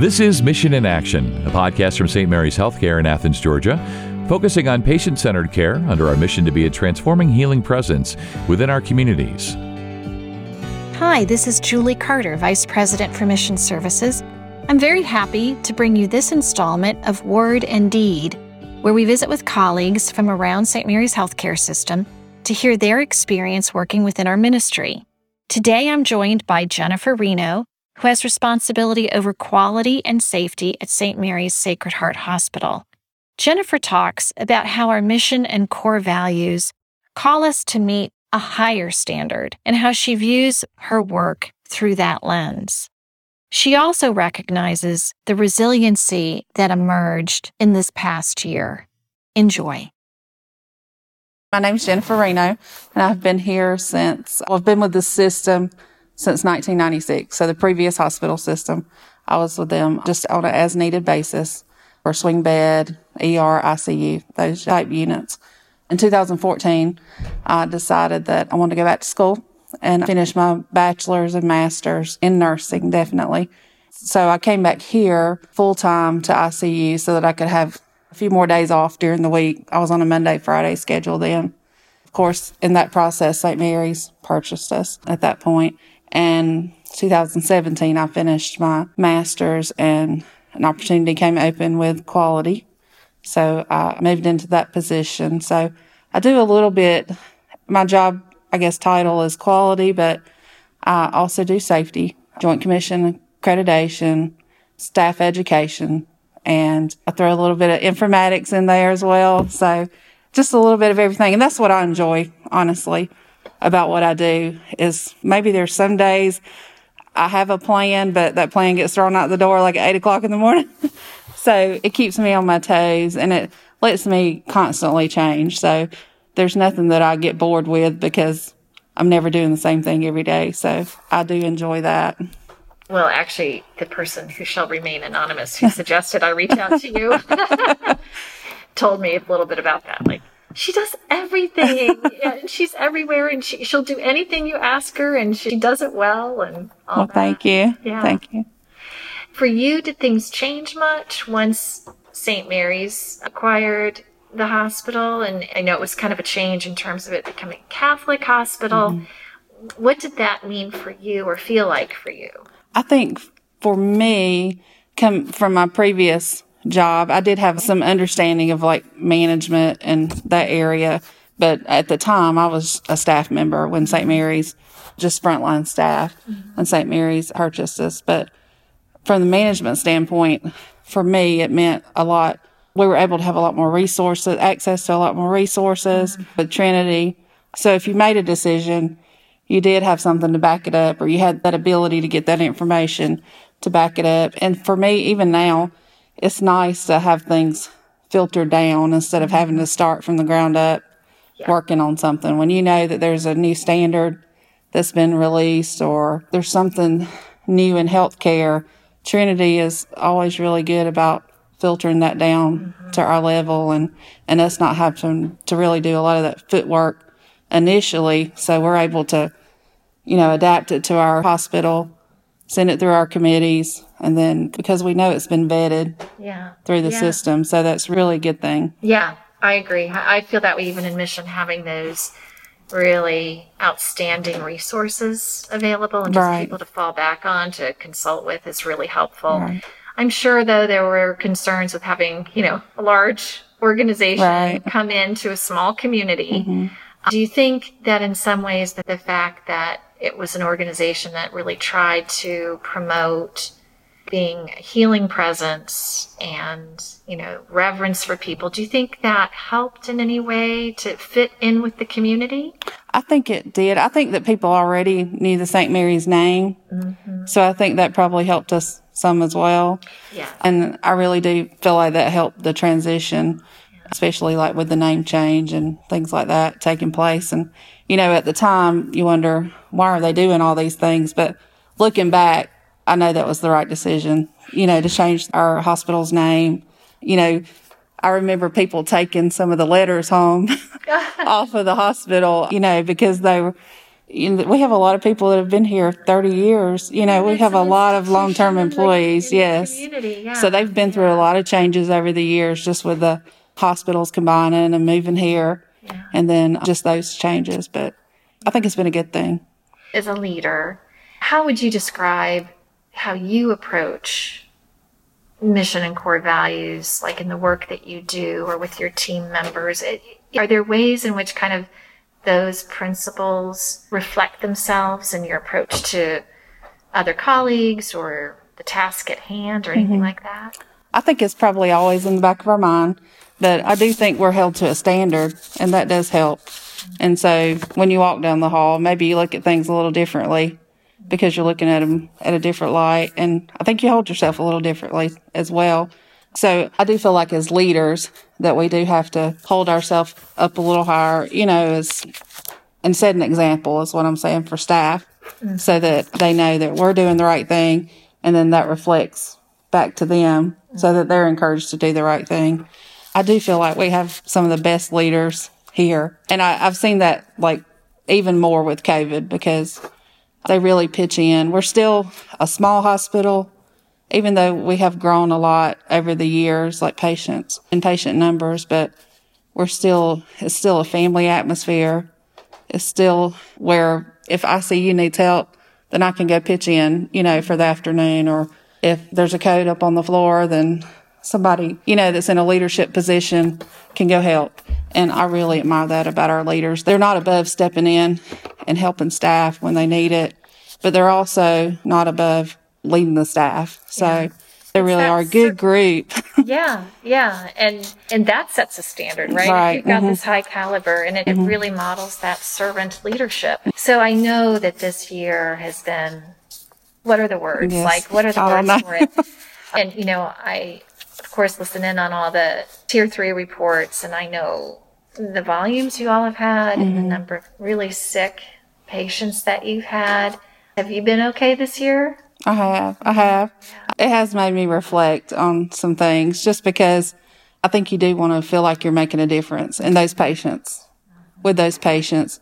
This is Mission in Action, a podcast from St. Mary's Healthcare in Athens, Georgia, focusing on patient centered care under our mission to be a transforming healing presence within our communities. Hi, this is Julie Carter, Vice President for Mission Services. I'm very happy to bring you this installment of Word and Deed, where we visit with colleagues from around St. Mary's Healthcare System to hear their experience working within our ministry. Today I'm joined by Jennifer Reno, who has responsibility over quality and safety at St. Mary's Sacred Heart Hospital. Jennifer talks about how our mission and core values call us to meet a higher standard and how she views her work through that lens. She also recognizes the resiliency that emerged in this past year. Enjoy. My name is Jennifer Reno, and I've been here since, I've been with the system since 1996. So the previous hospital system, I was with them just on an as needed basis for swing bed, ER, ICU, those type units. In 2014, I decided that I wanted to go back to school and finish my bachelor's and master's in nursing, definitely. So I came back here full time to ICU so that I could have a few more days off during the week. I was on a Monday, Friday schedule then. Of course, in that process, St. Mary's purchased us at that point. And 2017, I finished my master's and an opportunity came open with quality. So I moved into that position. So I do a little bit, my job, I guess, title is quality, but I also do safety, Joint Commission accreditation, staff education, and I throw a little bit of informatics in there as well. So just a little bit of everything. And that's what I enjoy, honestly, about what I do is maybe there's some days I have a plan, but that plan gets thrown out the door like at eight o'clock in the morning. so it keeps me on my toes and it lets me constantly change. So there's nothing that I get bored with because I'm never doing the same thing every day. So I do enjoy that well, actually, the person who shall remain anonymous who suggested I reach out to you told me a little bit about that. Like, she does everything. she's everywhere, and she she'll do anything you ask her, and she does it well. And all well, that. thank you. Yeah, thank you. For you, did things change much once St. Mary's acquired the hospital? And I know it was kind of a change in terms of it becoming a Catholic hospital. Mm-hmm. What did that mean for you, or feel like for you? I think for me, come from my previous job, I did have some understanding of like management and that area. But at the time, I was a staff member when St. Mary's, just frontline staff, mm-hmm. and St. Mary's purchased us. But from the management standpoint, for me, it meant a lot. We were able to have a lot more resources, access to a lot more resources mm-hmm. with Trinity. So if you made a decision, you did have something to back it up or you had that ability to get that information to back it up. And for me, even now, it's nice to have things filtered down instead of having to start from the ground up yeah. working on something. When you know that there's a new standard that's been released or there's something new in healthcare, Trinity is always really good about filtering that down mm-hmm. to our level and, and us not having to really do a lot of that footwork initially. So we're able to you know, adapt it to our hospital, send it through our committees, and then because we know it's been vetted yeah. through the yeah. system. So that's really a good thing. Yeah, I agree. I feel that way even in mission having those really outstanding resources available and just right. people to fall back on to consult with is really helpful. Right. I'm sure though there were concerns with having, you know, a large organization right. come into a small community. Mm-hmm. Do you think that in some ways that the fact that it was an organization that really tried to promote being a healing presence and you know reverence for people. Do you think that helped in any way to fit in with the community? I think it did. I think that people already knew the st mary's name. Mm-hmm. so i think that probably helped us some as well. Yeah. And i really do feel like that helped the transition especially like with the name change and things like that taking place and you know, at the time you wonder, why are they doing all these things? But looking back, I know that was the right decision, you know, to change our hospital's name. You know, I remember people taking some of the letters home off of the hospital, you know, because they were, you know, we have a lot of people that have been here 30 years. You know, we have a lot of long term employees. Yes. Yeah. So they've been through a lot of changes over the years just with the hospitals combining and moving here Yeah. and then just those changes. But I think it's been a good thing. As a leader, how would you describe how you approach mission and core values, like in the work that you do or with your team members? It- Are there ways in which kind of those principles reflect themselves in your approach to other colleagues or the task at hand or anything mm-hmm. like that? I think it's probably always in the back of our mind, but I do think we're held to a standard and that does help. And so when you walk down the hall, maybe you look at things a little differently because you're looking at them at a different light. And I think you hold yourself a little differently as well. So I do feel like as leaders that we do have to hold ourselves up a little higher, you know, as and set an example is what I'm saying for staff mm. so that they know that we're doing the right thing and then that reflects back to them so that they're encouraged to do the right thing. I do feel like we have some of the best leaders here. And I, I've seen that like even more with COVID because they really pitch in. We're still a small hospital, even though we have grown a lot over the years, like patients and patient numbers, but we're still, it's still a family atmosphere. It's still where if ICU needs help, then I can go pitch in, you know, for the afternoon. Or if there's a code up on the floor, then somebody, you know, that's in a leadership position can go help. And I really admire that about our leaders. They're not above stepping in and helping staff when they need it, but they're also not above leading the staff. So they really are a good group. yeah, yeah, and and that sets a standard, right? Right, you've got mhm. this high caliber, and it, it really models that servant leadership. So I know that this year has been. What are the words? Yes. Like, what are the words know. for it? and you know, I of course listen in on all the tier three reports, and I know the volumes you all have had, and Mm-hmm. the number of really sick patients that you've had. Have you been okay this year? I have. I have. It has made me reflect on some things just because I think you do want to feel like you're making a difference in those patients, with those patients.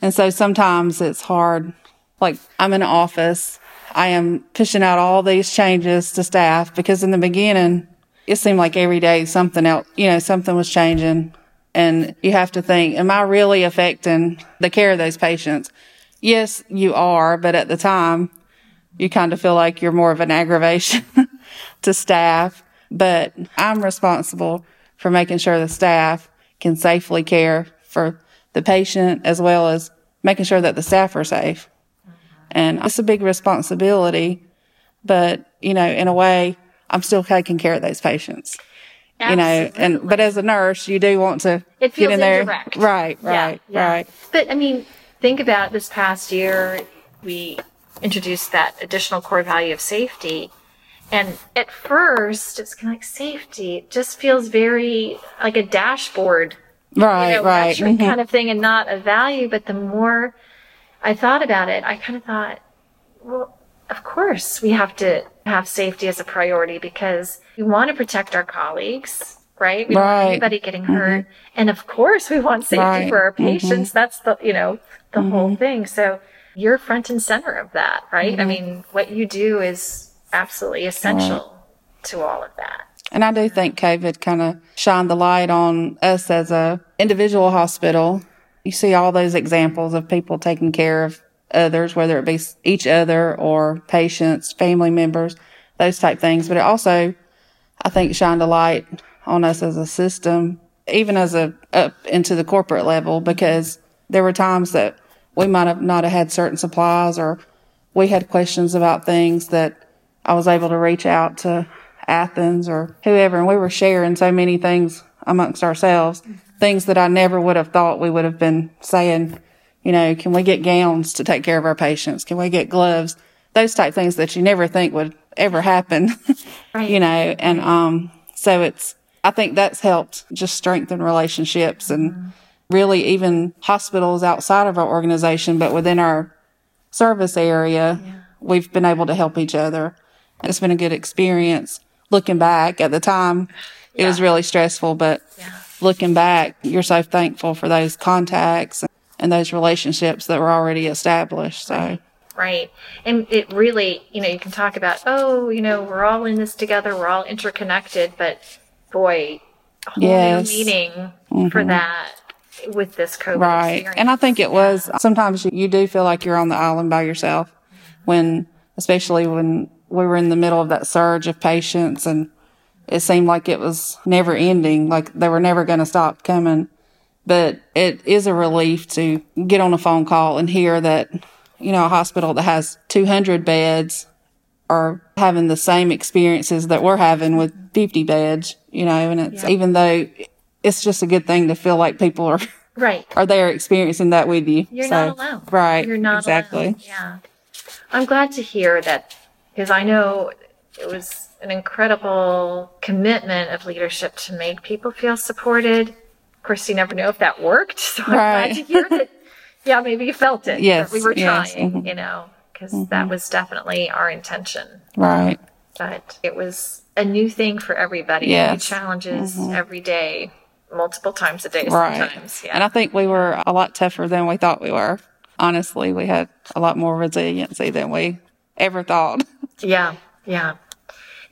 And so sometimes it's hard. Like I'm in an office. I am pushing out all these changes to staff because in the beginning, it seemed like every day something else, you know, something was changing. And you have to think, am I really affecting the care of those patients? Yes, you are. But at the time, you kind of feel like you're more of an aggravation to staff. But I'm responsible for making sure the staff can safely care for the patient as well as making sure that the staff are safe. And it's a big responsibility, but you know, in a way, I'm still taking care of those patients. You know, and but as a nurse, you do want to It get feels in there. indirect. Right, Yeah, right, yeah. right. But I mean, think about this past year, we introduced that additional core value of safety. And at first, it's kind of like safety. It just feels very like a dashboard, Right, you know, right. mhm. kind of thing, and not a value. But the more I thought about it, I kind of thought, well, of course we have to have safety as a priority because we want to protect our colleagues, right? We don't want anybody getting mm-hmm. hurt. And of course we want safety Right. for our mm-hmm. patients. That's the, you know, the whole mm-hmm. thing. So you're front and center of that, right? I mean, what you do is absolutely essential to all of that. And I do think COVID kind of shined the light on us as a individual hospital. You see all those examples of people taking care of others, whether it be each other or patients, family members, those type things. But it also, I think, shined a light on us as a system, even as a up into the corporate level, because there were times that we might have not have had certain supplies or we had questions about things that I was able to reach out to Athens or whoever, and we were sharing so many things amongst ourselves, things that I never would have thought we would have been saying. You know, can we get gowns to take care of our patients? Can we get gloves? Those type things that you never think would ever happen. Right. you know, and um, so it's. I think that's helped just strengthen relationships and really even hospitals outside of our organization, but within our service area, we've been able to help each other. It's been a good experience. Looking back at the time, it was really stressful, but looking back, you're so thankful for those contacts and those relationships that were already established. So. Right. And it really, you know, you can talk about, oh, you know, we're all in this together, we're all interconnected, but boy, a whole Yes. new meaning for mm-hmm. that with this COVID Right. experience. And I think it was sometimes you, you do feel like you're on the island by yourself when, especially when we were in the middle of that surge of patients and it seemed like it was never ending, like they were never going to stop coming. But it is a relief to get on a phone call and hear that, you know, a hospital that has 200 beds are having the same experiences that we're having with 50 beds, you know, and it's even though it's just a good thing to feel like people are right. are there experiencing that with you. You're So, not alone. Right. You're not exactly. alone. Yeah. I'm glad to hear that because I know it was an incredible commitment of leadership to make people feel supported. Of course, you never know if that worked. So I'm Right. glad to hear that. Yeah, maybe you felt it. Yes, we were yes, trying, mhm. you know, because that was definitely our intention. Right. But it was a new thing for everybody. New Yes. challenges every day, multiple times a day Right. sometimes. Yeah. And I think we were a lot tougher than we thought we were. Honestly, we had a lot more resiliency than we ever thought. Yeah, yeah.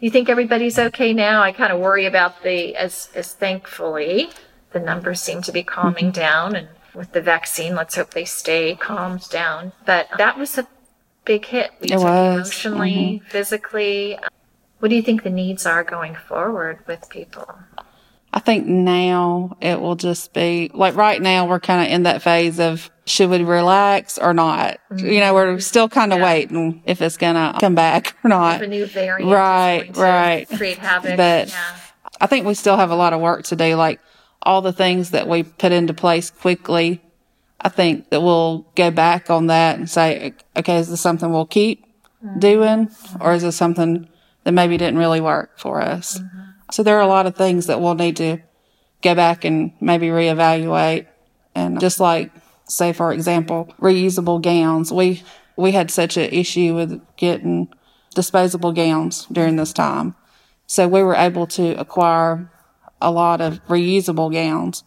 You think everybody's okay now? I kind of worry about the as as thankfully the numbers seem to be calming Mm-hmm. down, and with the vaccine, let's hope they stay calmed down. But that was a big hit. We It was, Mm-hmm. emotionally, physically. What do you think the needs are going forward with people? I think now it will just be like right now we're kind of in that phase of should we relax or not? You know, we're mm-hmm. still kind of Yeah. waiting if it's going to come back or not. The new variant, Right, is going to right. create havoc. But- yeah, I think we still have a lot of work to do. Like all the things that we put into place quickly, I think that we'll go back on that and say, okay, is this something we'll keep mm-hmm. doing or is this something that maybe didn't really work for us? Mm-hmm. So there are a lot of things that we'll need to go back and maybe reevaluate. And just like, say, for example, reusable gowns, we, we had such an issue with getting disposable gowns during this time. So we were able to acquire a lot of reusable gowns.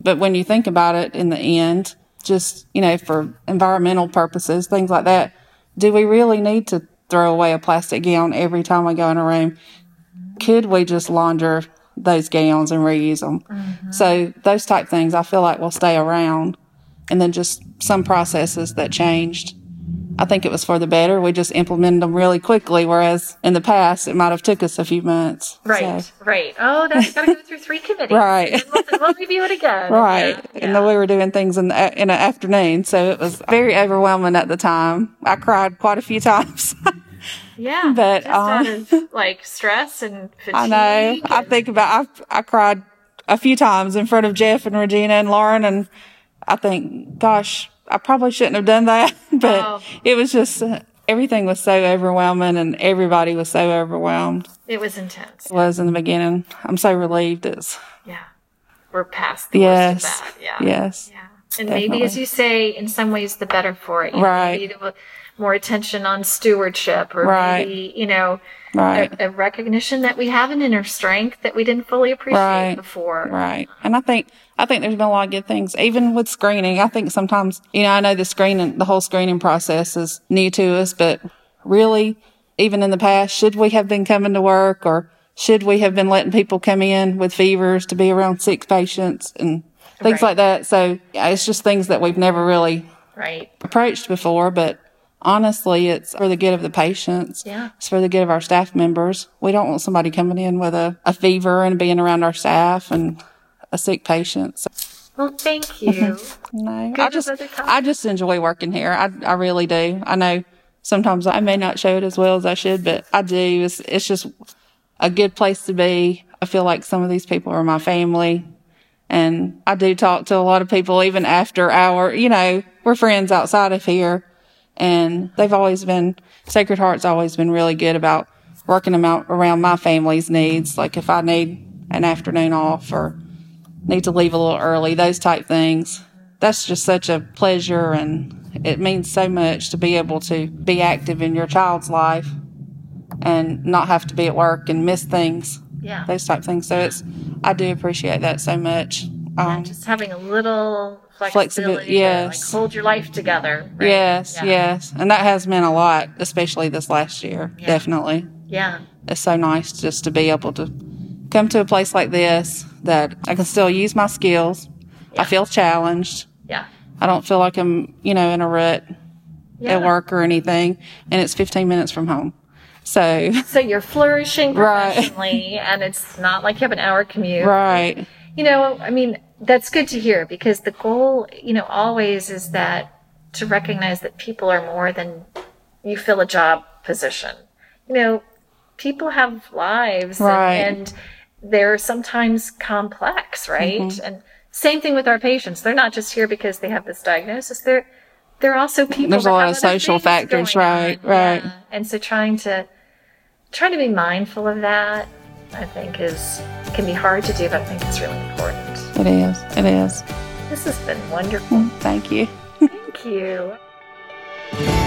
But when you think about it in the end, just, you know, for environmental purposes, things like that, do we really need to throw away a plastic gown every time we go in a room? Could we just launder those gowns and reuse them? Mm-hmm. So those type things I feel like will stay around. And then just some processes that changed. I think it was for the better. We just implemented them really quickly, whereas in the past it might have took us a few months. right, So- right. Oh, that's got to go through three committees. Right. And We'll, we'll review it again. Right. Yeah, And then we were doing things in the, in the afternoon. So it was very overwhelming at the time. I cried quite a few times. Yeah, But, um, of like stress and fatigue. I know. I think about, I, I cried a few times in front of Jeff and Regina and Lauren. And I think, gosh, I probably shouldn't have done that. But Oh. it was just, uh, everything was so overwhelming and everybody was so overwhelmed. it was intense. It was in the beginning. I'm so relieved it's, Yeah, we're past the yes. worst of that. Yeah, Yes. yeah. And maybe, as you say, in some ways, the better for it. You know, Right. maybe the- more attention on stewardship, or Right. maybe you know, Right. a, a recognition that we have an inner strength that we didn't fully appreciate Right. before. Right. And I think I think there's been a lot of good things. Even with screening, I think sometimes you know, I know the screening the whole screening process is new to us, but really even in the past, should we have been coming to work or should we have been letting people come in with fevers to be around sick patients and things Right. like that? So yeah, it's just things that we've never really Right. approached before, but honestly, it's for the good of the patients. Yeah. It's for the good of our staff members. We don't want somebody coming in with a, a fever and being around our staff and a sick patient. So, Well, thank you. no, Good I just. I just enjoy working here. I, I really do. I know sometimes I may not show it as well as I should, but I do. It's, it's just a good place to be. I feel like some of these people are my family. And I do talk to a lot of people even after our, you know, we're friends outside of here. And they've always been, Sacred Heart's always been really good about working them out around my family's needs. Like if I need an afternoon off or need to leave a little early, those type things. That's just such a pleasure and it means so much to be able to be active in your child's life and not have to be at work and miss things Yeah. those type things. So it's, I do appreciate that so much. Um, just having a little Flexibi- flexibility, to, yes. like hold your life together. right? Yes, Yeah. yes. And that has meant a lot, especially this last year. Yeah. Definitely. Yeah. It's so nice just to be able to come to a place like this that I can still use my skills. I feel challenged. Yeah. I don't feel like I'm, you know, in a rut Yeah. at work or anything. And it's 15 minutes from home. So, So you're flourishing Right. professionally, and it's not like you have an hour commute. right. You know, I mean, that's good to hear because the goal, you know, always is that to recognize that people are more than you fill a job position. You know, people have lives and- Right. and, they're sometimes complex, right? Mm-hmm. And same thing with our patients. They're not just here because they have this diagnosis. They're they're also people. There's a lot of social factors, right, on. right. Yeah. And so trying to trying to be mindful of that, I think, is can be hard to do, but I think it's really important. It is. It is. This has been wonderful. Mm, thank you. Thank you.